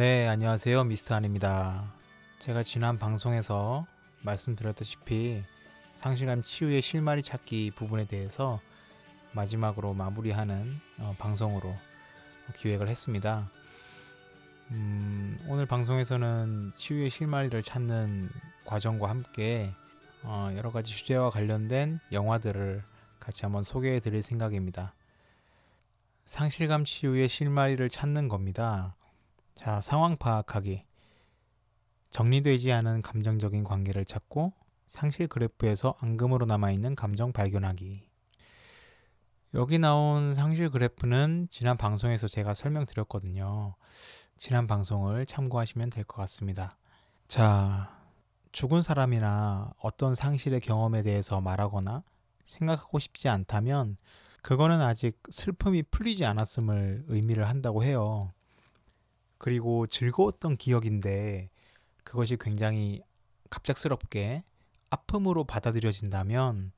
네, 안녕하세요. 미스터 안입니다. 제가 지난 방송에서 말씀드렸다시피 상실감 치유의 실마리 찾기 부분에 대해서 마지막으로 마무리하는 어, 방송으로 기획을 했습니다. 음, 오늘 방송에서는 치유의 실마리를 찾는 과정과 함께 어, 여러 가지 주제와 관련된 영화들을 같이 한번 소개해 드릴 생각입니다. 상실감 치유의 실마리를 찾는 겁니다. 자, 상황 파악하기. 정리되지 않은 감정적인 관계를 찾고 상실 그래프에서 앙금으로 남아있는 감정 발견하기. 여기 나온 상실 그래프는 지난 방송에서 제가 설명드렸거든요. 지난 방송을 참고하시면 될 것 같습니다. 자, 죽은 사람이나 어떤 상실의 경험에 대해서 말하거나 생각하고 싶지 않다면 그거는 아직 슬픔이 풀리지 않았음을 의미를 한다고 해요. 그리고 즐거웠던 기억인데 그것이 굉장히 갑작스럽게 아픔으로 받아들여진다면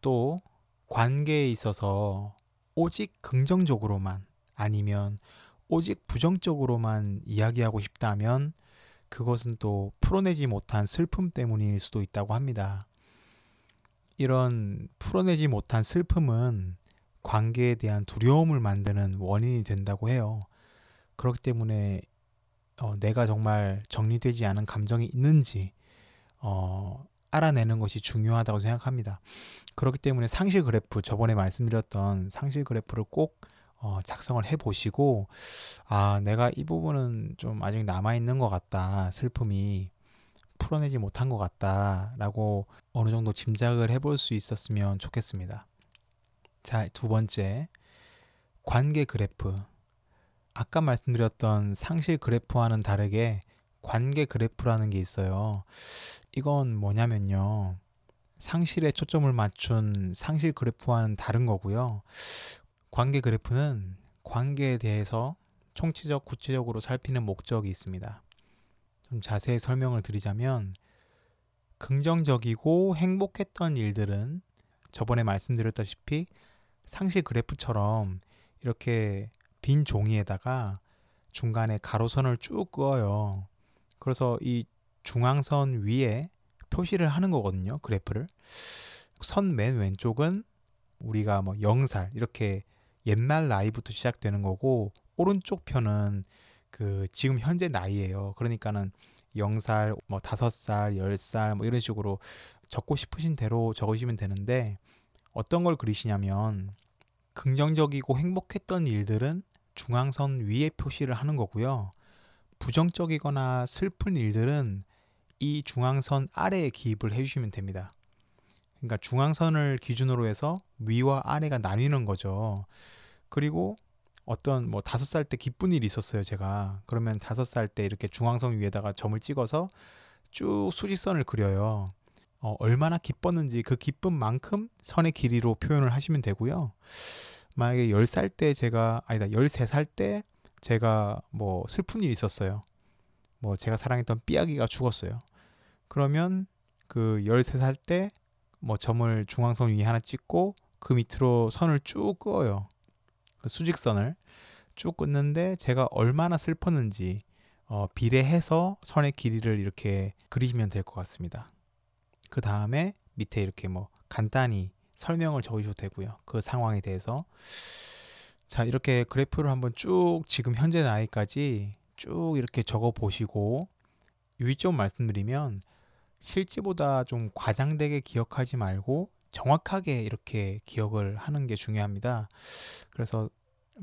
또 관계에 있어서 오직 긍정적으로만 아니면 오직 부정적으로만 이야기하고 싶다면 그것은 또 풀어내지 못한 슬픔 때문일 수도 있다고 합니다. 이런 풀어내지 못한 슬픔은 관계에 대한 두려움을 만드는 원인이 된다고 해요. 그렇기 때문에 어, 내가 정말 정리되지 않은 감정이 있는지 어, 알아내는 것이 중요하다고 생각합니다. 그렇기 때문에 상실 그래프 저번에 말씀드렸던 상실 그래프를 꼭 어, 작성을 해 보시고 아 내가 이 부분은 좀 아직 남아 있는 것 같다 슬픔이 풀어내지 못한 것 같다라고 어느 정도 짐작을 해볼 수 있었으면 좋겠습니다. 자 두 번째 관계 그래프 아까 말씀드렸던 상실 그래프와는 다르게 관계 그래프라는 게 있어요. 이건 뭐냐면요. 상실에 초점을 맞춘 상실 그래프와는 다른 거고요. 관계 그래프는 관계에 대해서 총체적, 구체적으로 살피는 목적이 있습니다. 좀 자세히 설명을 드리자면, 긍정적이고 행복했던 일들은 저번에 말씀드렸다시피 상실 그래프처럼 이렇게 빈 종이에다가 중간에 가로선을 쭉 그어요. 그래서 이 중앙선 위에 표시를 하는 거거든요. 그래프를. 선 맨 왼쪽은 우리가 뭐 0살 이렇게 옛날 나이부터 시작되는 거고 오른쪽 편은 그 지금 현재 나이예요. 그러니까는 0살, 뭐 5살, 10살 뭐 이런 식으로 적고 싶으신 대로 적으시면 되는데 어떤 걸 그리시냐면 긍정적이고 행복했던 일들은 중앙선 위에 표시를 하는 거고요. 부정적이거나 슬픈 일들은 이 중앙선 아래에 기입을 해주시면 됩니다. 그러니까 중앙선을 기준으로 해서 위와 아래가 나뉘는 거죠. 그리고 어떤 뭐 다섯 살 때 기쁜 일이 있었어요, 제가. 그러면 다섯 살 때 이렇게 중앙선 위에다가 점을 찍어서 쭉 수직선을 그려요. 어, 얼마나 기뻤는지 그 기쁨만큼 선의 길이로 표현을 하시면 되고요. 만약에 10살 때 제가 아니다 13살 때 제가 뭐 슬픈 일이 있었어요. 뭐 제가 사랑했던 삐아기가 죽었어요. 그러면 그 13살 때 뭐 점을 중앙선 위에 하나 찍고 그 밑으로 선을 쭉 그어요. 그 수직선을 쭉 끊는데 제가 얼마나 슬펐는지 어, 비례해서 선의 길이를 이렇게 그리시면 될 것 같습니다. 그 다음에 밑에 이렇게 뭐 간단히 설명을 적으셔도 되고요. 그 상황에 대해서. 자, 이렇게 그래프를 한번 쭉 지금 현재 나이까지 쭉 이렇게 적어 보시고 유의점 말씀드리면 실제보다 좀 과장되게 기억하지 말고 정확하게 이렇게 기억을 하는 게 중요합니다. 그래서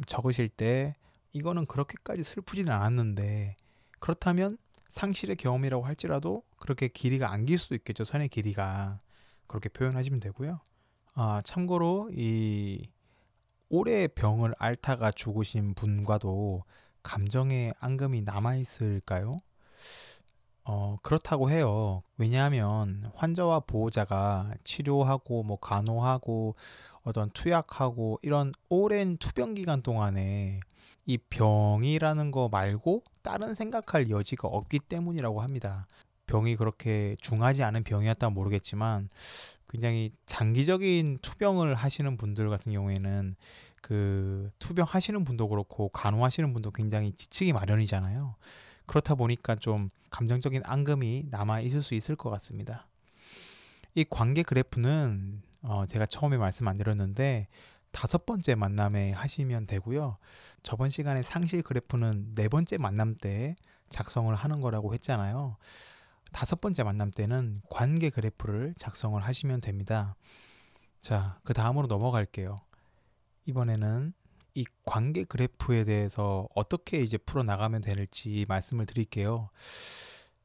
적으실 때 이거는 그렇게까지 슬프지는 않았는데 그렇다면 상실의 경험이라고 할지라도 그렇게 길이가 안길 수도 있겠죠. 선의 길이가. 그렇게 표현하시면 되고요. 아, 참고로 이 오래 병을 앓다가 죽으신 분과도 감정의 앙금이 남아 있을까요? 어, 그렇다고 해요. 왜냐하면 환자와 보호자가 치료하고 뭐 간호하고 어떤 투약하고 이런 오랜 투병 기간 동안에 이 병이라는 거 말고 다른 생각할 여지가 없기 때문이라고 합니다. 병이 그렇게 중하지 않은 병이었다면 모르겠지만 굉장히 장기적인 투병을 하시는 분들 같은 경우에는 그 투병 하시는 분도 그렇고 간호하시는 분도 굉장히 지치기 마련이잖아요. 그렇다 보니까 좀 감정적인 앙금이 남아 있을 수 있을 것 같습니다. 이 관계 그래프는 어 제가 처음에 말씀 안 드렸는데 다섯 번째 만남에 하시면 되고요. 저번 시간에 상실 그래프는 네 번째 만남 때 작성을 하는 거라고 했잖아요. 다섯 번째 만남 때는 관계 그래프를 작성을 하시면 됩니다. 자, 그 다음으로 넘어갈게요. 이번에는 이 관계 그래프에 대해서 어떻게 이제 풀어 나가면 될지 말씀을 드릴게요.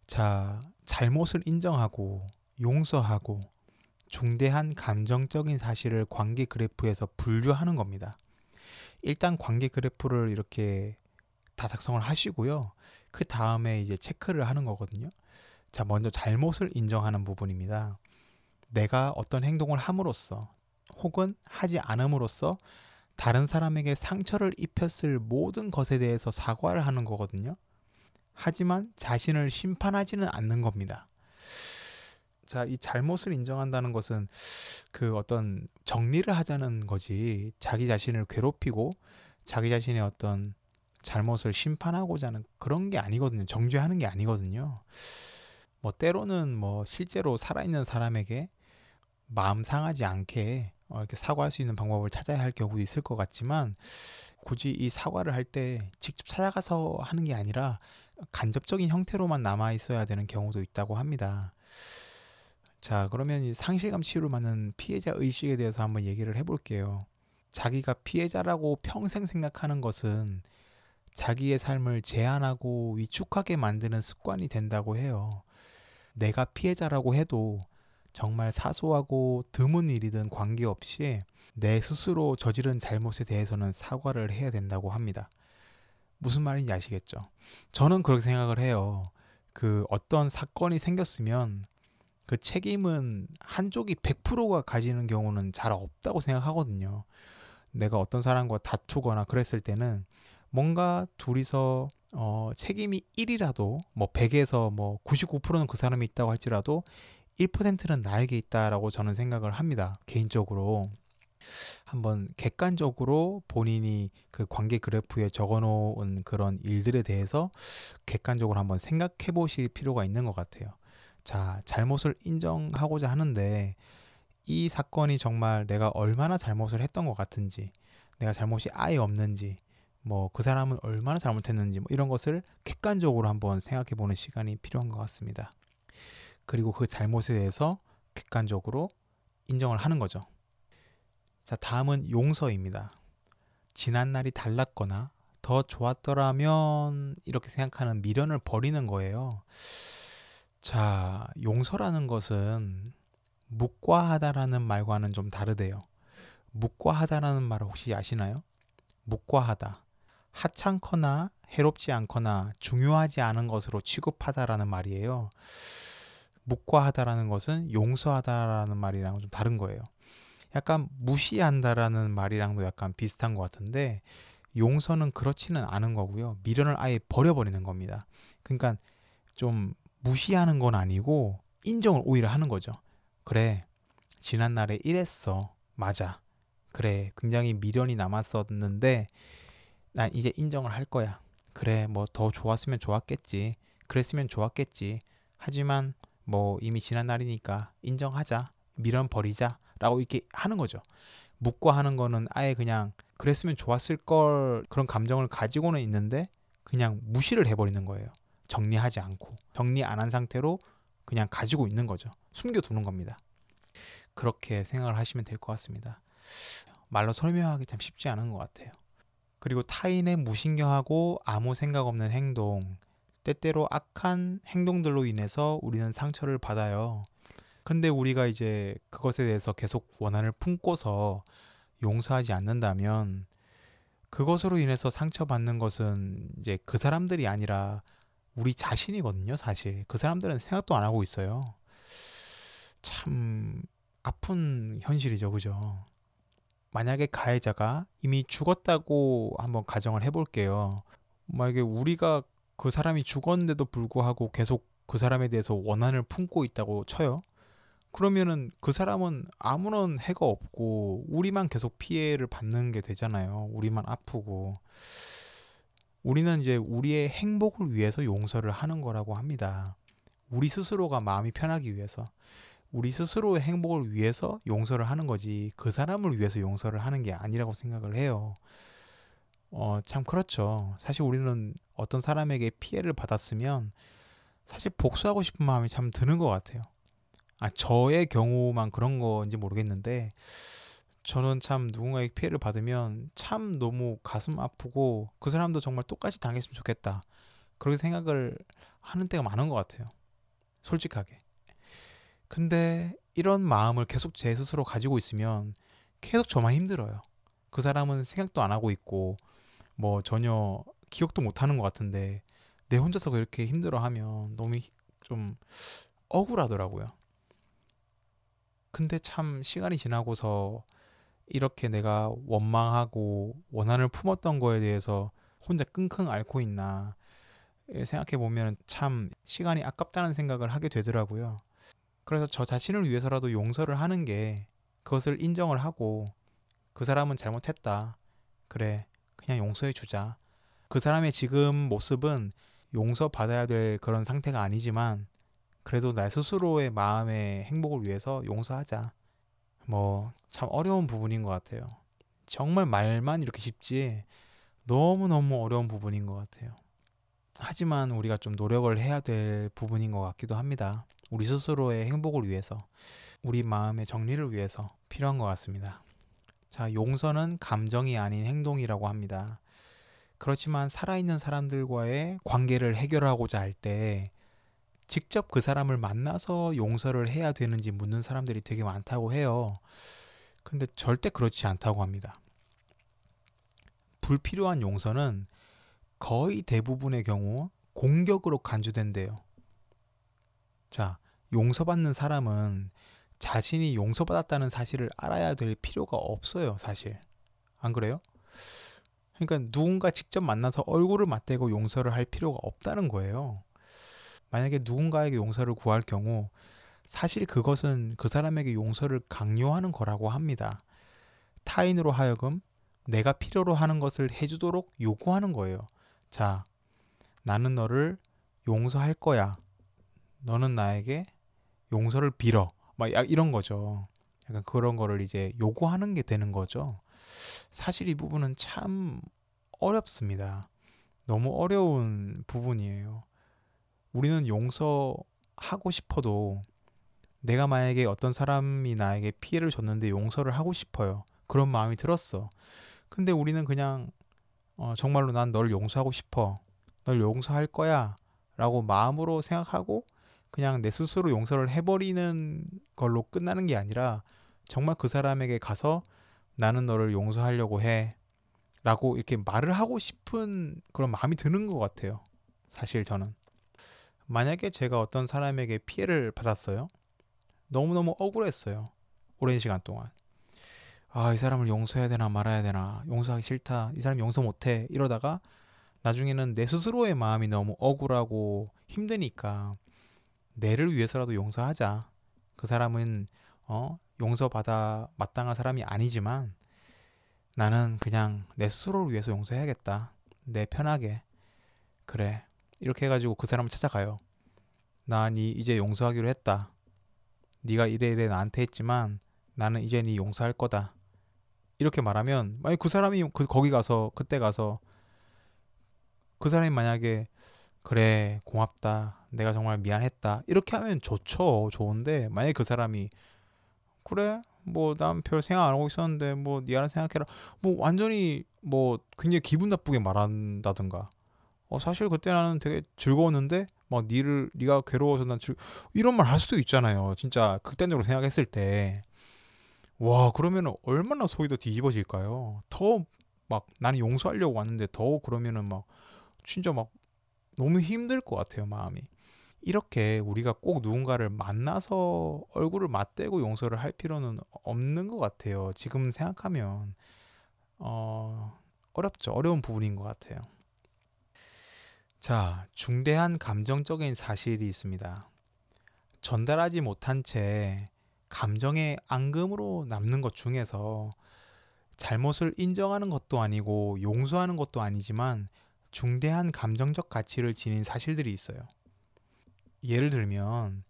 자, 잘못을 인정하고 용서하고 중대한 감정적인 사실을 관계 그래프에서 분류하는 겁니다. 일단 관계 그래프를 이렇게 다 작성을 하시고요. 그 다음에 이제 체크를 하는 거거든요. 자, 먼저 잘못을 인정하는 부분입니다. 내가 어떤 행동을 함으로써 혹은 하지 않음으로써 다른 사람에게 상처를 입혔을 모든 것에 대해서 사과를 하는 거거든요. 하지만 자신을 심판하지는 않는 겁니다. 자, 이 잘못을 인정한다는 것은 그 어떤 정리를 하자는 거지 자기 자신을 괴롭히고 자기 자신의 어떤 잘못을 심판하고자 하는 그런 게 아니거든요. 정죄하는 게 아니거든요. 뭐 때로는 뭐 실제로 살아있는 사람에게 마음 상하지 않게 어, 이렇게 사과할 수 있는 방법을 찾아야 할 경우도 있을 것 같지만 굳이 이 사과를 할 때 직접 찾아가서 하는 게 아니라 간접적인 형태로만 남아 있어야 되는 경우도 있다고 합니다. 자, 그러면 이 상실감 치유를 받는 피해자 의식에 대해서 한번 얘기를 해볼게요. 자기가 피해자라고 평생 생각하는 것은 자기의 삶을 제한하고 위축하게 만드는 습관이 된다고 해요. 내가 피해자라고 해도 정말 사소하고 드문 일이든 관계없이 내 스스로 저지른 잘못에 대해서는 사과를 해야 된다고 합니다. 무슨 말인지 아시겠죠? 저는 그렇게 생각을 해요. 그 어떤 사건이 생겼으면 그 책임은 한쪽이 100%가 가지는 경우는 잘 없다고 생각하거든요. 내가 어떤 사람과 다투거나 그랬을 때는 뭔가 둘이서 어, 책임이 1이라도 뭐 100에서 뭐 99%는 그 사람이 있다고 할지라도 1%는 나에게 있다라고 저는 생각을 합니다. 개인적으로. 한번 객관적으로 본인이 그 관계 그래프에 적어 놓은 그런 일들에 대해서 객관적으로 한번 생각해 보실 필요가 있는 것 같아요. 자, 잘못을 인정하고자 하는데 이 사건이 정말 내가 얼마나 잘못을 했던 것 같은지, 내가 잘못이 아예 없는지, 뭐 그 사람은 얼마나 잘못했는지 뭐 이런 것을 객관적으로 한번 생각해 보는 시간이 필요한 것 같습니다. 그리고 그 잘못에 대해서 객관적으로 인정을 하는 거죠. 자, 다음은 용서입니다. 지난 날이 달랐거나 더 좋았더라면 이렇게 생각하는 미련을 버리는 거예요. 자, 용서라는 것은 묵과하다라는 말과는 좀 다르대요. 묵과하다라는 말을 혹시 아시나요? 묵과하다. 하찮거나 해롭지 않거나 중요하지 않은 것으로 취급하다라는 말이에요. 묵과하다라는 것은 용서하다라는 말이랑 좀 다른 거예요. 약간 무시한다라는 말이랑도 약간 비슷한 것 같은데 용서는 그렇지는 않은 거고요. 미련을 아예 버려버리는 겁니다. 그러니까 좀 무시하는 건 아니고 인정을 오히려 하는 거죠. 그래, 지난날에 이랬어. 맞아. 그래, 굉장히 미련이 남았었는데 난 이제 인정을 할 거야. 그래, 뭐 더 좋았으면 좋았겠지. 그랬으면 좋았겠지. 하지만 뭐 이미 지난 날이니까 인정하자. 미련 버리자. 라고 이렇게 하는 거죠. 묵과하는 거는 아예 그냥 그랬으면 좋았을 걸 그런 감정을 가지고는 있는데 그냥 무시를 해버리는 거예요. 정리하지 않고 정리 안 한 상태로 그냥 가지고 있는 거죠. 숨겨두는 겁니다. 그렇게 생각을 하시면 될 것 같습니다. 말로 설명하기 참 쉽지 않은 것 같아요. 그리고 타인의 무신경하고 아무 생각 없는 행동, 때때로 악한 행동들로 인해서 우리는 상처를 받아요. 근데 우리가 이제 그것에 대해서 계속 원한을 품고서 용서하지 않는다면 그것으로 인해서 상처받는 것은 이제 그 사람들이 아니라 우리 자신이거든요, 사실. 그 사람들은 생각도 안 하고 있어요. 참 아픈 현실이죠, 그죠? 만약에 가해자가 이미 죽었다고 한번 가정을 해볼게요. 만약에 우리가 그 사람이 죽었는데도 불구하고 계속 그 사람에 대해서 원한을 품고 있다고 쳐요. 그러면은 그 사람은 아무런 해가 없고 우리만 계속 피해를 받는 게 되잖아요. 우리만 아프고. 우리는 이제 우리의 행복을 위해서 용서를 하는 거라고 합니다. 우리 스스로가 마음이 편하기 위해서. 우리 스스로의 행복을 위해서 용서를 하는 거지 그 사람을 위해서 용서를 하는 게 아니라고 생각을 해요. 어, 참 그렇죠. 사실 우리는 어떤 사람에게 피해를 받았으면 사실 복수하고 싶은 마음이 참 드는 것 같아요. 아, 저의 경우만 그런 건지 모르겠는데 저는 참 누군가에게 피해를 받으면 참 너무 가슴 아프고 그 사람도 정말 똑같이 당했으면 좋겠다. 그렇게 생각을 하는 때가 많은 것 같아요. 솔직하게. 근데 이런 마음을 계속 제 스스로 가지고 있으면 계속 저만 힘들어요. 그 사람은 생각도 안 하고 있고 뭐 전혀 기억도 못 하는 것 같은데 내 혼자서 그렇게 힘들어하면 너무 좀 억울하더라고요. 근데 참 시간이 지나고서 이렇게 내가 원망하고 원한을 품었던 거에 대해서 혼자 끙끙 앓고 있나 생각해 보면 참 시간이 아깝다는 생각을 하게 되더라고요. 그래서 저 자신을 위해서라도 용서를 하는 게 그것을 인정을 하고 그 사람은 잘못했다. 그래. 그냥 용서해 주자. 그 사람의 지금 모습은 용서받아야 될 그런 상태가 아니지만 그래도 나 스스로의 마음의 행복을 위해서 용서하자. 뭐 참 어려운 부분인 것 같아요. 정말 말만 이렇게 쉽지 너무너무 어려운 부분인 것 같아요. 하지만 우리가 좀 노력을 해야 될 부분인 것 같기도 합니다. 우리 스스로의 행복을 위해서, 우리 마음의 정리를 위해서 필요한 것 같습니다. 자, 용서는 감정이 아닌 행동이라고 합니다. 그렇지만 살아있는 사람들과의 관계를 해결하고자 할 때 직접 그 사람을 만나서 용서를 해야 되는지 묻는 사람들이 되게 많다고 해요. 근데 절대 그렇지 않다고 합니다. 불필요한 용서는 거의 대부분의 경우 공격으로 간주된대요. 자, 용서받는 사람은 자신이 용서받았다는 사실을 알아야 될 필요가 없어요, 사실. 안 그래요? 그러니까 누군가 직접 만나서 얼굴을 맞대고 용서를 할 필요가 없다는 거예요. 만약에 누군가에게 용서를 구할 경우 사실 그것은 그 사람에게 용서를 강요하는 거라고 합니다. 타인으로 하여금 내가 필요로 하는 것을 해주도록 요구하는 거예요. 자, 나는 너를 용서할 거야. 너는 나에게 용서를 빌어. 막 이런 거죠. 약간 그런 거를 이제 요구하는 게 되는 거죠. 사실 이 부분은 참 어렵습니다. 너무 어려운 부분이에요. 우리는 용서하고 싶어도 내가 만약에 어떤 사람이 나에게 피해를 줬는데 용서를 하고 싶어요. 그런 마음이 들었어. 근데 우리는 그냥 어, 정말로 난 널 용서하고 싶어. 널 용서할 거야. 라고 마음으로 생각하고 그냥 내 스스로 용서를 해버리는 걸로 끝나는 게 아니라 정말 그 사람에게 가서 나는 너를 용서하려고 해. 라고 이렇게 말을 하고 싶은 그런 마음이 드는 것 같아요. 사실 저는. 만약에 제가 어떤 사람에게 피해를 받았어요. 너무너무 억울했어요. 오랜 시간 동안. 아, 이 사람을 용서해야 되나 말아야 되나. 용서하기 싫다. 이 사람 용서 못해. 이러다가 나중에는 내 스스로의 마음이 너무 억울하고 힘드니까 내를 위해서라도 용서하자. 그 사람은 어, 용서받아 마땅한 사람이 아니지만 나는 그냥 내 스스로를 위해서 용서해야겠다. 내 편하게. 그래. 이렇게 해가지고 그 사람을 찾아가요. 나니 이제 용서하기로 했다. 네가 이래 이래 나한테 했지만 나는 이제 네 용서할 거다. 이렇게 말하면 만약 그 사람이 그 거기 가서 그때 가서 그 사람이 만약에 그래 고맙다. 내가 정말 미안했다. 이렇게 하면 좋죠. 좋은데 만약에 그 사람이 그래 뭐 난 별 생각 안 하고 있었는데 뭐 니하나 생각해라. 뭐 완전히 뭐 굉장히 기분 나쁘게 말한다든가. 어 사실 그때 나는 되게 즐거웠는데 막 니를 니가 괴로워서 난 즐... 이런 말 할 수도 있잖아요. 진짜 극단적으로 생각했을 때. 와 그러면 얼마나 속이 더 뒤집어질까요? 더 막 나는 용서하려고 왔는데 더 그러면은 막 진짜 막 너무 힘들 것 같아요 마음이 이렇게 우리가 꼭 누군가를 만나서 얼굴을 맞대고 용서를 할 필요는 없는 것 같아요. 지금 생각하면 어, 어렵죠. 어려운 부분인 것 같아요. 자, 중대한 감정적인 사실이 있습니다. 전달하지 못한 채 감정의 앙금으로 남는 것 중에서 잘못을 인정하는 것도 아니고 용서하는 것도 아니지만 중대한 감정적 가치를 지닌 사실들이 있어요. 예를 들면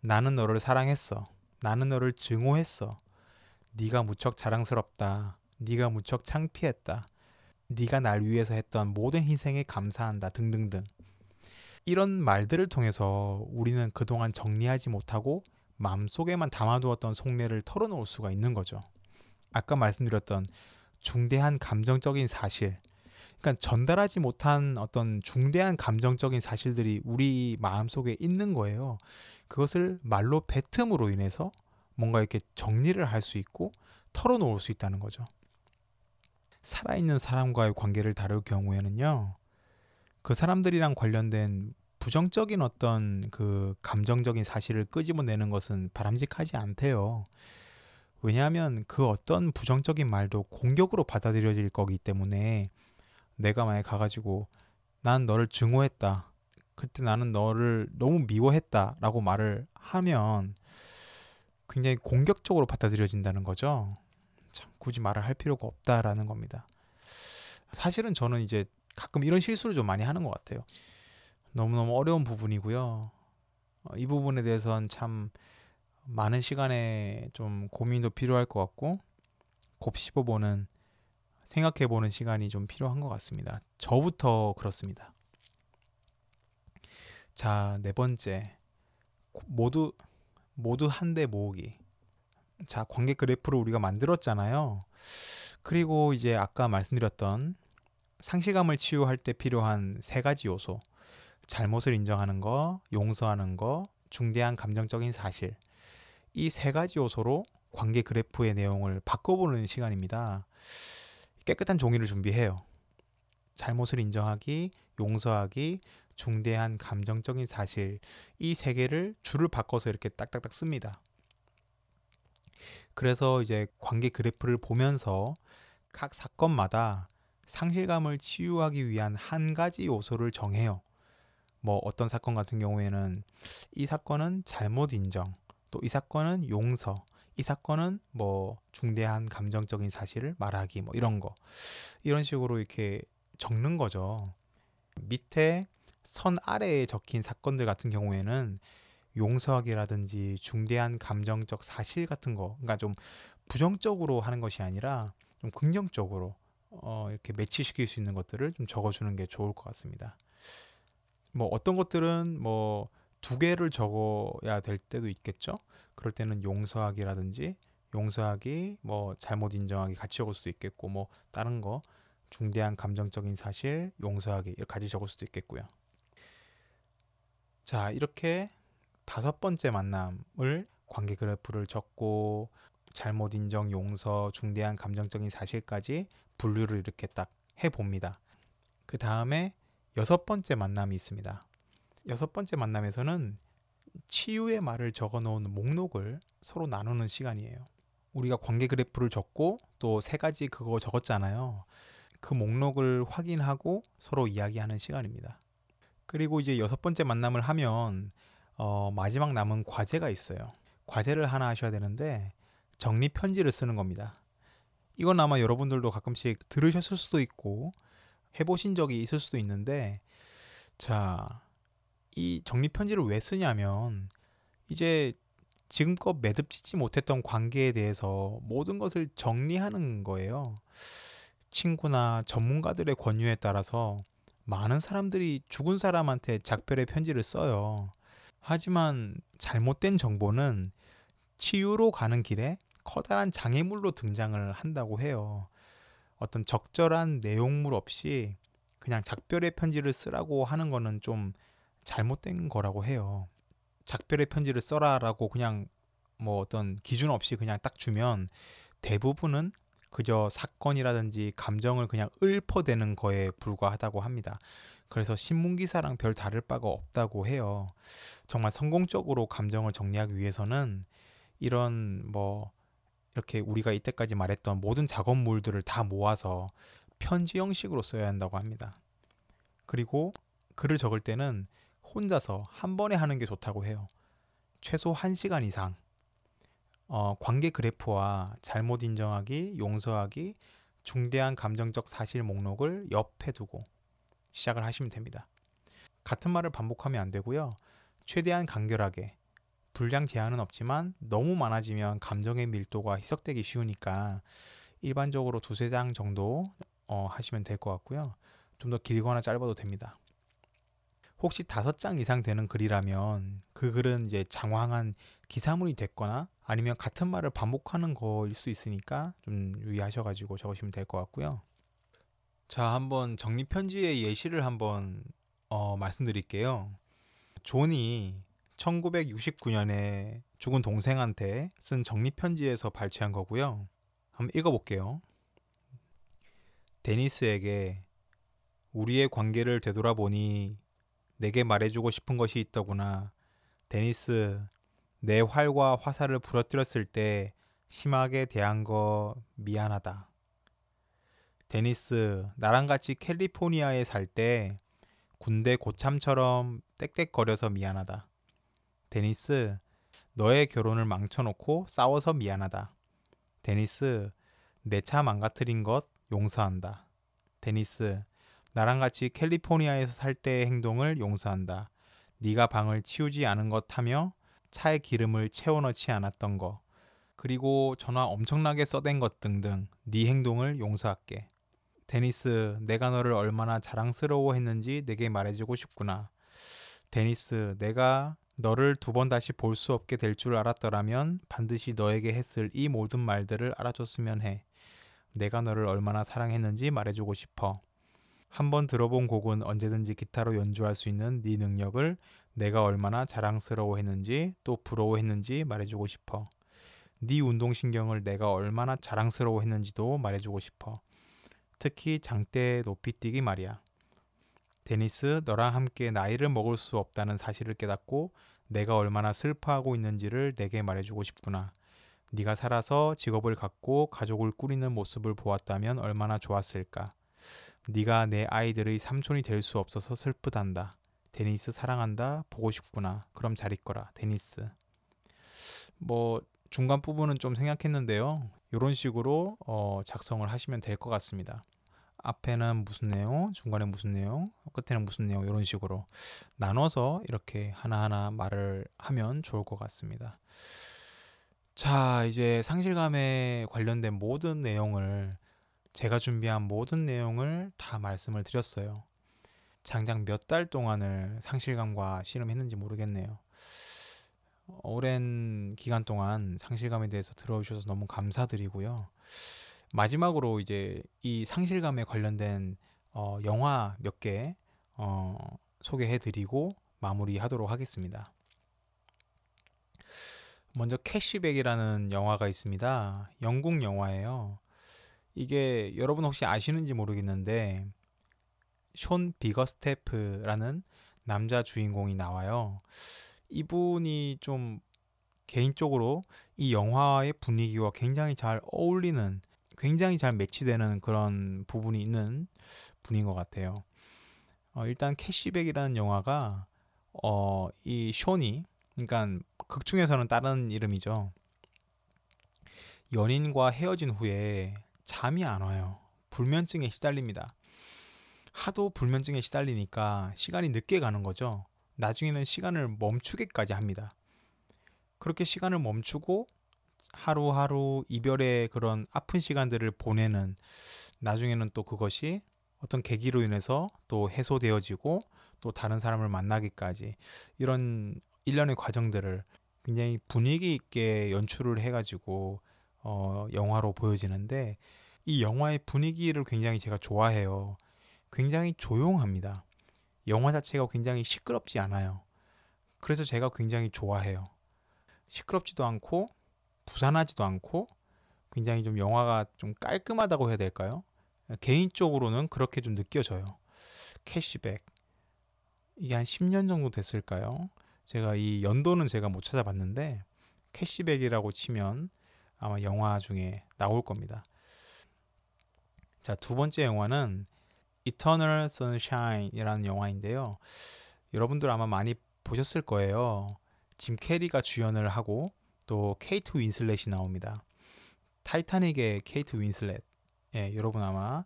나는 너를 사랑했어. 나는 너를 증오했어. 네가 무척 자랑스럽다. 네가 무척 창피했다. 네가 날 위해서 했던 모든 희생에 감사한다 등등등. 이런 말들을 통해서 우리는 그동안 정리하지 못하고 마음속에만 담아두었던 속내를 털어놓을 수가 있는 거죠. 아까 말씀드렸던 중대한 감정적인 사실, 그러니까 전달하지 못한 어떤 중대한 감정적인 사실들이 우리 마음속에 있는 거예요. 그것을 말로 뱉음으로 인해서 뭔가 이렇게 정리를 할 수 있고 털어놓을 수 있다는 거죠. 살아있는 사람과의 관계를 다룰 경우에는요, 그 사람들이랑 관련된 부정적인 어떤 그 감정적인 사실을 끄집어내는 것은 바람직하지 않대요. 왜냐하면 그 어떤 부정적인 말도 공격으로 받아들여질 거기 때문에 내가 만약 가가지고 난 너를 증오했다. 그때 나는 너를 너무 미워했다 라고 말을 하면 굉장히 공격적으로 받아들여진다는 거죠. 참 굳이 말을 할 필요가 없다라는 겁니다. 사실은 저는 이제 가끔 이런 실수를 좀 많이 하는 것 같아요. 너무너무 어려운 부분이고요. 어, 이 부분에 대해서는 참 많은 시간에 좀 고민도 필요할 것 같고 곱씹어보는 생각해 보는 시간이 좀 필요한 것 같습니다. 저부터 그렇습니다. 자, 네 번째. 모두, 모두 한대 모으기. 자, 관계 그래프를 우리가 만들었잖아요. 그리고 이제 아까 말씀드렸던 상실감을 치유할 때 필요한 세 가지 요소. 잘못을 인정하는 거, 용서하는 거, 중대한 감정적인 사실. 이 세 가지 요소로 관계 그래프의 내용을 바꿔보는 시간입니다. 깨끗한 종이를 준비해요. 잘못을 인정하기, 용서하기, 중대한 감정적인 사실 이 세 개를 줄을 바꿔서 이렇게 딱딱딱 씁니다. 그래서 이제 관계 그래프를 보면서 각 사건마다 상실감을 치유하기 위한 한 가지 요소를 정해요. 뭐 어떤 사건 같은 경우에는 이 사건은 잘못 인정, 또 이 사건은 용서, 이 사건은 뭐 중대한 감정적인 사실을 말하기 뭐 이런 거 이런 식으로 이렇게 적는 거죠. 밑에 선 아래에 적힌 사건들 같은 경우에는 용서하기라든지 중대한 감정적 사실 같은 거, 그러니까 좀 부정적으로 하는 것이 아니라 좀 긍정적으로 어, 이렇게 매치시킬 수 있는 것들을 좀 적어주는 게 좋을 것 같습니다. 뭐 어떤 것들은 뭐 두 개를 적어야 될 때도 있겠죠. 그럴 때는 용서하기라든지 용서하기, 뭐 잘못 인정하기 같이 적을 수도 있겠고 뭐 다른 거 중대한 감정적인 사실, 용서하기 이렇게 같이 적을 수도 있겠고요. 자, 이렇게 다섯 번째 만남을 관계 그래프를 적고 잘못 인정, 용서, 중대한 감정적인 사실까지 분류를 이렇게 딱 해봅니다. 그 다음에 여섯 번째 만남이 있습니다. 여섯 번째 만남에서는 치유의 말을 적어 놓은 목록을 서로 나누는 시간이에요. 우리가 관계 그래프를 적고 또 세 가지 그거 적었잖아요. 그 목록을 확인하고 서로 이야기하는 시간입니다. 그리고 이제 여섯 번째 만남을 하면 어, 마지막 남은 과제가 있어요. 과제를 하나 하셔야 되는데 정리 편지를 쓰는 겁니다. 이건 아마 여러분들도 가끔씩 들으셨을 수도 있고 해보신 적이 있을 수도 있는데 자, 이 정리 편지를 왜 쓰냐면 이제 지금껏 매듭짓지 못했던 관계에 대해서 모든 것을 정리하는 거예요. 친구나 전문가들의 권유에 따라서 많은 사람들이 죽은 사람한테 작별의 편지를 써요. 하지만 잘못된 정보는 치유로 가는 길에 커다란 장애물로 등장을 한다고 해요. 어떤 적절한 내용물 없이 그냥 작별의 편지를 쓰라고 하는 거는 좀 잘못된 거라고 해요. 작별의 편지를 써라라고 그냥 뭐 어떤 기준 없이 그냥 딱 주면 대부분은 그저 사건이라든지 감정을 그냥 읊어대는 거에 불과하다고 합니다. 그래서 신문 기사랑 별 다를 바가 없다고 해요. 정말 성공적으로 감정을 정리하기 위해서는 이런 뭐 이렇게 우리가 이때까지 말했던 모든 작업물들을 다 모아서 편지 형식으로 써야 한다고 합니다. 그리고 글을 적을 때는 혼자서 한 번에 하는 게 좋다고 해요. 최소 1시간 이상. 어, 관계 그래프와 잘못 인정하기, 용서하기, 중대한 감정적 사실 목록을 옆에 두고 시작을 하시면 됩니다. 같은 말을 반복하면 안 되고요. 최대한 간결하게 분량 제한은 없지만 너무 많아지면 감정의 밀도가 희석되기 쉬우니까 일반적으로 두세 장 정도 어, 하시면 될 것 같고요. 좀 더 길거나 짧아도 됩니다. 혹시 다섯 장 이상 되는 글이라면 그 글은 이제 장황한 기사문이 됐거나 아니면 같은 말을 반복하는 거일 수 있으니까 좀 유의하셔가지고 적으시면 될 것 같고요. 자, 한번 정리 편지의 예시를 한번 어, 말씀드릴게요. 존이 1969년에 죽은 동생한테 쓴 정리 편지에서 발췌한 거고요. 한번 읽어볼게요. 데니스에게 우리의 관계를 되돌아보니 내게 말해주고 싶은 것이 있더구나. 데니스, 내 활과 화살을 부러뜨렸을 때 심하게 대한 거 미안하다. 데니스, 나랑 같이 캘리포니아에 살 때 군대 고참처럼 떽떽거려서 미안하다. 데니스, 너의 결혼을 망쳐놓고 싸워서 미안하다. 데니스, 내 차 망가뜨린 것 용서한다. 데니스, 나랑 같이 캘리포니아에서 살 때의 행동을 용서한다. 네가 방을 치우지 않은 것 하며 차에 기름을 채워넣지 않았던 거 그리고 전화 엄청나게 써댄 것 등등 네 행동을 용서할게. 데니스, 내가 너를 얼마나 자랑스러워했는지 내게 말해주고 싶구나. 데니스, 내가 너를 두 번 다시 볼 수 없게 될 줄 알았더라면 반드시 너에게 했을 이 모든 말들을 알아줬으면 해. 내가 너를 얼마나 사랑했는지 말해주고 싶어. 한번 들어본 곡은 언제든지 기타로 연주할 수 있는 네 능력을 내가 얼마나 자랑스러워했는지 또 부러워했는지 말해주고 싶어. 네 운동신경을 내가 얼마나 자랑스러워했는지도 말해주고 싶어. 특히 장대 높이 뛰기 말이야. 데니스, 너랑 함께 나이를 먹을 수 없다는 사실을 깨닫고 내가 얼마나 슬퍼하고 있는지를 내게 말해주고 싶구나. 네가 살아서 직업을 갖고 가족을 꾸리는 모습을 보았다면 얼마나 좋았을까. 네가 내 아이들의 삼촌이 될 수 없어서 슬프단다. 데니스 사랑한다. 보고 싶구나. 그럼 잘 있거라. 데니스. 뭐 중간 부분은 좀 생각했는데요. 이런 식으로 어, 작성을 하시면 될 것 같습니다. 앞에는 무슨 내용, 중간에 무슨 내용, 끝에는 무슨 내용 이런 식으로 나눠서 이렇게 하나하나 말을 하면 좋을 것 같습니다. 자, 이제 상실감에 관련된 모든 내용을 제가 준비한 모든 내용을 다 말씀을 드렸어요. 장장 몇 달 동안을 상실감과 씨름했는지 모르겠네요. 오랜 기간 동안 상실감에 대해서 들어주셔서 너무 감사드리고요. 마지막으로 이제 이 상실감에 관련된 어, 영화 몇개 어, 소개해드리고 마무리하도록 하겠습니다. 먼저 캐시백이라는 영화가 있습니다. 영국 영화예요. 이게 여러분 혹시 아시는지 모르겠는데 숀 비거스테프라는 남자 주인공이 나와요. 이분이 좀 개인적으로 이 영화의 분위기와 굉장히 잘 어울리는 굉장히 잘 매치되는 그런 부분이 있는 분인 것 같아요. 어, 일단 캐시백이라는 영화가 어, 이 숀이 그러니까 극 중에서는 다른 이름이죠. 연인과 헤어진 후에 잠이 안 와요. 불면증에 시달립니다. 하도 불면증에 시달리니까 시간이 늦게 가는 거죠. 나중에는 시간을 멈추게까지 합니다. 그렇게 시간을 멈추고 하루하루 이별의 그런 아픈 시간들을 보내는 나중에는 또 그것이 어떤 계기로 인해서 또 해소되어지고 또 다른 사람을 만나기까지 이런 일련의 과정들을 굉장히 분위기 있게 연출을 해가지고 어, 영화로 보여지는데 이 영화의 분위기를 굉장히 제가 좋아해요. 굉장히 조용합니다. 영화 자체가 굉장히 시끄럽지 않아요. 그래서 제가 굉장히 좋아해요. 시끄럽지도 않고 부산하지도 않고 굉장히 좀 영화가 좀 깔끔하다고 해야 될까요? 개인적으로는 그렇게 좀 느껴져요. 캐시백. 이게 한 10년 정도 됐을까요? 제가 이 연도는 제가 못 찾아봤는데 캐시백이라고 치면 아마 영화 중에 나올 겁니다. 자, 두 번째 영화는 Eternal Sunshine이라는 영화인데요. 여러분들 아마 많이 보셨을 거예요. 짐 캐리가 주연을 하고 또 케이트 윈슬렛이 나옵니다. 타이타닉의 케이트 윈슬렛. 예, 여러분 아마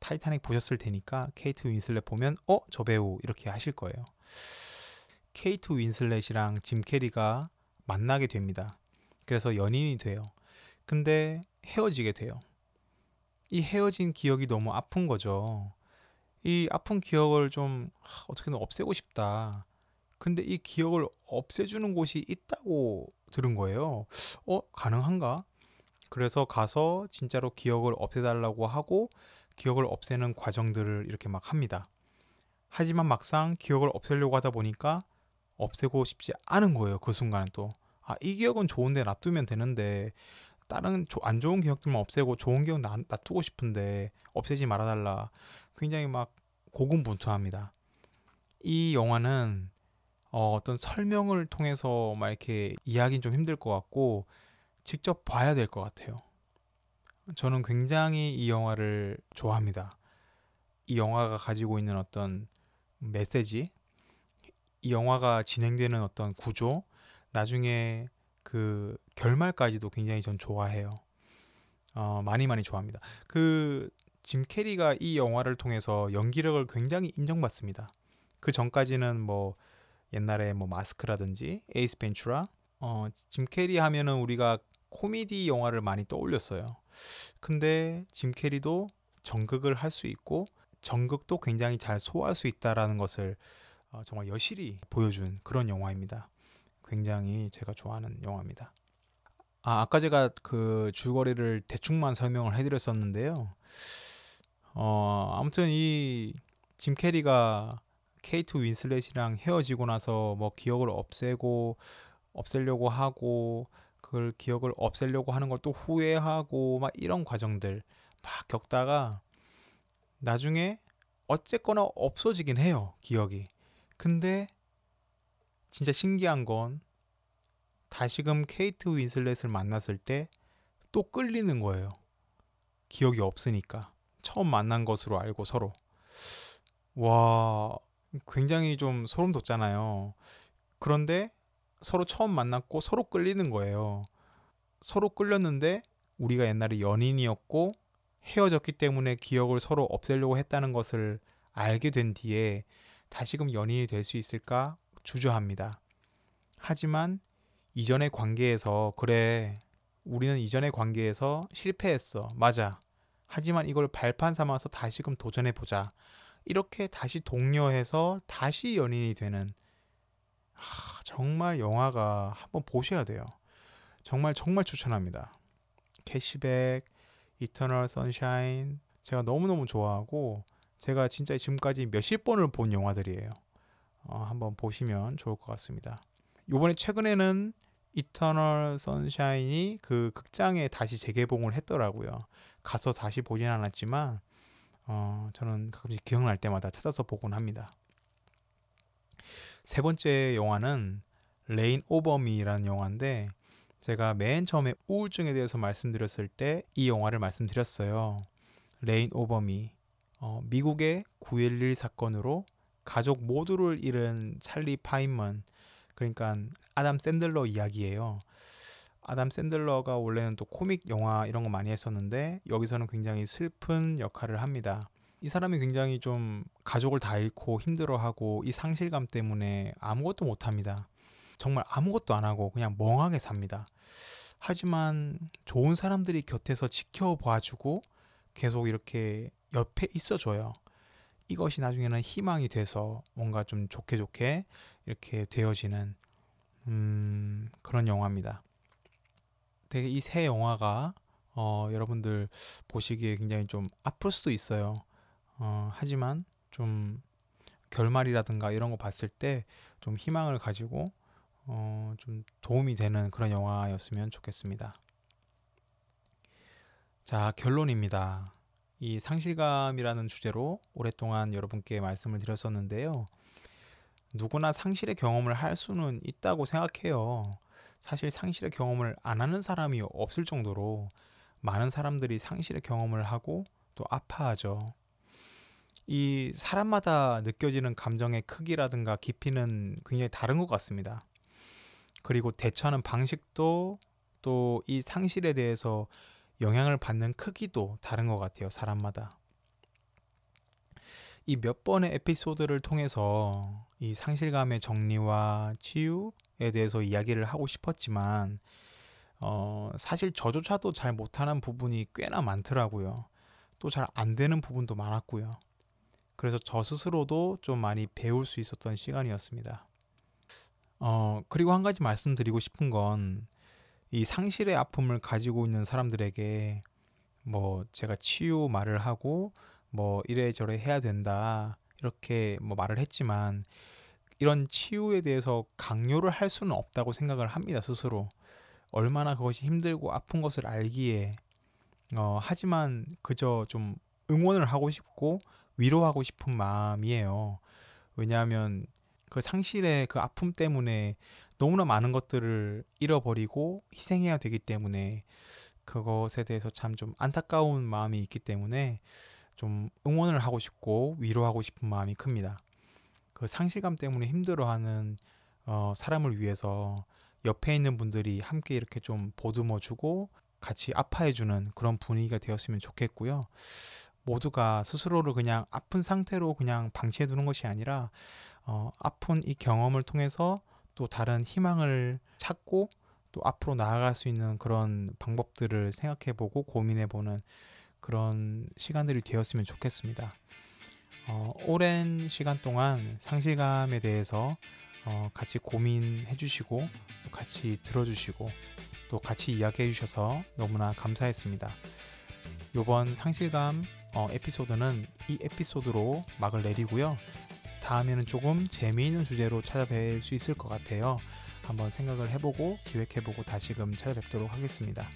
타이타닉 보셨을 테니까 케이트 윈슬렛 보면 어, 저 배우 이렇게 하실 거예요. 케이트 윈슬렛이랑 짐 캐리가 만나게 됩니다. 그래서 연인이 돼요. 근데 헤어지게 돼요. 이 헤어진 기억이 너무 아픈 거죠. 이 아픈 기억을 좀 어떻게든 없애고 싶다. 근데 이 기억을 없애주는 곳이 있다고 들은 거예요. 어, 가능한가? 그래서 가서 진짜로 기억을 없애달라고 하고 기억을 없애는 과정들을 이렇게 막 합니다. 하지만 막상 기억을 없애려고 하다 보니까 없애고 싶지 않은 거예요. 그 순간은 또. 아, 이 기억은 좋은데 놔두면 되는데 다른 안 좋은 기억들만 없애고 좋은 기억 놔, 놔두고 싶은데 없애지 말아달라. 굉장히 막 고군분투합니다. 이 영화는 어, 어떤 설명을 통해서 막 이렇게 이야기는 좀 힘들 것 같고 직접 봐야 될 것 같아요. 저는 굉장히 이 영화를 좋아합니다. 이 영화가 가지고 있는 어떤 메시지, 이 영화가 진행되는 어떤 구조, 나중에 그 결말까지도 굉장히 전 좋아해요. 어, 많이 많이 좋아합니다. 그 짐 캐리가 이 영화를 통해서 연기력을 굉장히 인정받습니다. 그 전까지는 뭐 옛날에 뭐 마스크라든지 에이스 벤츄라, 어, 짐 캐리 하면은 우리가 코미디 영화를 많이 떠올렸어요. 근데 짐 캐리도 정극을 할 수 있고 정극도 굉장히 잘 소화할 수 있다라는 것을 어, 정말 여실히 보여준 그런 영화입니다. 굉장히 제가 좋아하는 영화입니다. 아, 아까 제가 그 줄거리를 대충만 설명을 해드렸었는데요. 어, 아무튼 이 짐 캐리가 케이트 윈슬렛이랑 헤어지고 나서 뭐 기억을 없애고 없애려고 하고 그걸 기억을 없애려고 하는 걸 또 후회하고 막 이런 과정들 막 겪다가 나중에 어쨌거나 없어지긴 해요 기억이 근데 진짜 신기한 건 다시금 케이트 윈슬렛을 만났을 때 또 끌리는 거예요. 기억이 없으니까. 처음 만난 것으로 알고 서로. 와, 굉장히 좀 소름 돋잖아요. 그런데 서로 처음 만났고 서로 끌리는 거예요. 서로 끌렸는데 우리가 옛날에 연인이었고 헤어졌기 때문에 기억을 서로 없애려고 했다는 것을 알게 된 뒤에 다시금 연인이 될 수 있을까 주저합니다. 하지만 이전의 관계에서 그래 우리는 이전의 관계에서 실패했어. 맞아. 하지만 이걸 발판 삼아서 다시금 도전해 보자. 이렇게 다시 독려해서 다시 연인이 되는 하, 정말 영화가 한번 보셔야 돼요. 정말 정말 추천합니다. 캐시백 Eternal Sunshine 제가 너무너무 좋아하고 제가 진짜 지금까지 몇십 번을 본 영화들이에요. 어, 한번 보시면 좋을 것 같습니다. 요번에 최근에는 이터널 선샤인이 그 극장에 다시 재개봉을 했더라고요. 가서 다시 보진 않았지만 어, 저는 가끔씩 기억날 때마다 찾아서 보곤 합니다. 세 번째 영화는 레인 오버 미라는 영화인데 제가 맨 처음에 우울증에 대해서 말씀드렸을 때 이 영화를 말씀드렸어요. 레인 오버 미 어, 미국의 9.11 사건으로 가족 모두를 잃은 찰리 파인먼 그러니까 아담 샌들러 이야기예요. 아담 샌들러가 원래는 또 코믹 영화 이런 거 많이 했었는데 여기서는 굉장히 슬픈 역할을 합니다. 이 사람이 굉장히 좀 가족을 다 잃고 힘들어하고 이 상실감 때문에 아무것도 못합니다. 정말 아무것도 안 하고 그냥 멍하게 삽니다. 하지만 좋은 사람들이 곁에서 지켜봐주고 계속 이렇게 옆에 있어줘요. 이것이 나중에는 희망이 돼서 뭔가 좀 좋게 좋게 이렇게 되어지는 음, 그런 영화입니다. 되게 이세 영화가 어, 여러분들 보시기에 굉장히 좀 아플 수도 있어요. 어, 하지만 좀 결말이라든가 이런 거 봤을 때 좀 희망을 가지고 어, 좀 도움이 되는 그런 영화였으면 좋겠습니다. 자, 결론입니다. 이 상실감이라는 주제로 오랫동안 여러분께 말씀을 드렸었는데요. 누구나 상실의 경험을 할 수는 있다고 생각해요. 사실 상실의 경험을 안 하는 사람이 없을 정도로 많은 사람들이 상실의 경험을 하고 또 아파하죠. 이 사람마다 느껴지는 감정의 크기라든가 깊이는 굉장히 다른 것 같습니다. 그리고 대처하는 방식도 또 이 상실에 대해서 영향을 받는 크기도 다른 것 같아요. 사람마다. 이 몇 번의 에피소드를 통해서 이 상실감의 정리와 치유에 대해서 이야기를 하고 싶었지만 어, 사실 저조차도 잘 못하는 부분이 꽤나 많더라고요. 또 잘 안 되는 부분도 많았고요. 그래서 저 스스로도 좀 많이 배울 수 있었던 시간이었습니다. 어, 그리고 한 가지 말씀드리고 싶은 건 이 상실의 아픔을 가지고 있는 사람들에게 뭐 제가 치유 말을 하고 뭐 이래저래 해야 된다 이렇게 뭐 말을 했지만 이런 치유에 대해서 강요를 할 수는 없다고 생각을 합니다 스스로. 얼마나 그것이 힘들고 아픈 것을 알기에. 어, 하지만 그저 좀 응원을 하고 싶고 위로하고 싶은 마음이에요. 왜냐하면 그 상실의 그 아픔 때문에 너무나 많은 것들을 잃어버리고 희생해야 되기 때문에 그것에 대해서 참 좀 안타까운 마음이 있기 때문에 좀 응원을 하고 싶고 위로하고 싶은 마음이 큽니다. 그 상실감 때문에 힘들어하는 어, 사람을 위해서 옆에 있는 분들이 함께 이렇게 좀 보듬어주고 같이 아파해주는 그런 분위기가 되었으면 좋겠고요. 모두가 스스로를 그냥 아픈 상태로 그냥 방치해두는 것이 아니라 어, 아픈 이 경험을 통해서 또 다른 희망을 찾고 또 앞으로 나아갈 수 있는 그런 방법들을 생각해보고 고민해보는 그런 시간들이 되었으면 좋겠습니다. 어, 오랜 시간 동안 상실감에 대해서 어, 같이 고민해 주시고 같이 들어주시고 또 같이 이야기해 주셔서 너무나 감사했습니다. 이번 상실감 어, 에피소드는 이 에피소드로 막을 내리고요. 다음에는 조금 재미있는 주제로 찾아뵐 수 있을 것 같아요. 한번 생각을 해보고 기획해보고 다시금 찾아뵙도록 하겠습니다.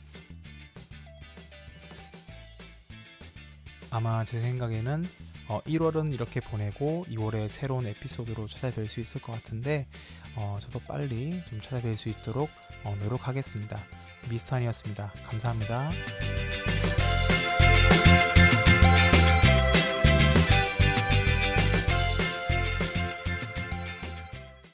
아마 제 생각에는 어, 1월은 이렇게 보내고 2월에 새로운 에피소드로 찾아뵐 수 있을 것 같은데 어, 저도 빨리 좀 찾아뵐 수 있도록 어, 노력하겠습니다. 미스터니였습니다. 감사합니다.